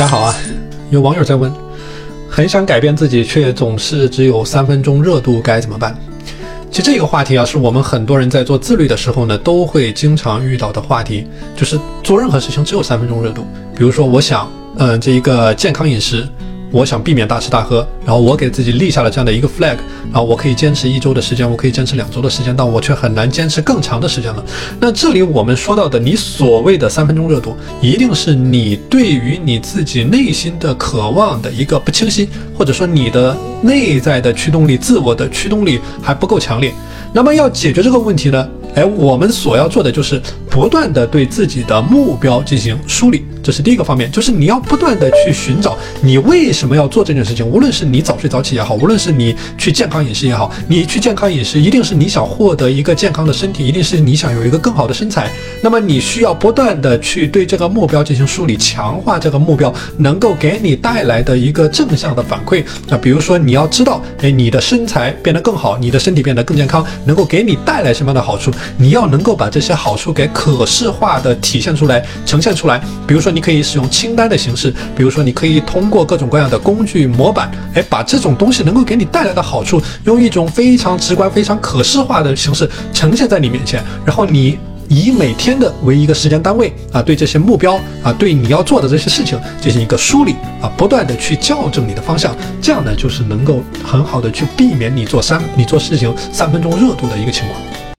大家好啊！有网友在问，很想改变自己，却总是只有三分钟热度，该怎么办？其实这个话题啊，是我们很多人在做自律的时候呢，都会经常遇到的话题，就是做任何事情只有三分钟热度。比如说，我想，嗯，这一个健康饮食。我想避免大吃大喝，然后我给自己立下了这样的一个 flag，然后我可以坚持一周的时间，我可以坚持两周的时间，但我却很难坚持更长的时间了。那这里我们说到的，你所谓的三分钟热度，一定是你对于你自己内心的渴望的一个不清晰，或者说你的内在的驱动力、自我的驱动力还不够强烈。那么要解决这个问题呢？哎，我们所要做的就是不断的对自己的目标进行梳理，这是第一个方面，就是你要不断的去寻找你为什么要做这件事情。无论是你早睡早起也好，无论是你去健康饮食也好，你去健康饮食一定是你想获得一个健康的身体，一定是你想有一个更好的身材。那么你需要不断的去对这个目标进行梳理，强化这个目标能够给你带来的一个正向的反馈。那比如说你要知道，哎，你的身材变得更好，你的身体变得更健康，能够给你带来什么样的好处？你要能够把这些好处给可视化的体现出来、呈现出来。比如说，你可以使用清单的形式；比如说，你可以通过各种各样的工具模板，哎，把这种东西能够给你带来的好处，用一种非常直观、非常可视化的形式呈现在你面前。然后你以每天的为一个时间单位啊，对这些目标啊，对你要做的这些事情进行一个梳理啊，不断的去校正你的方向。这样呢，就是能够很好的去避免你做三你做事情三分钟热度的一个情况。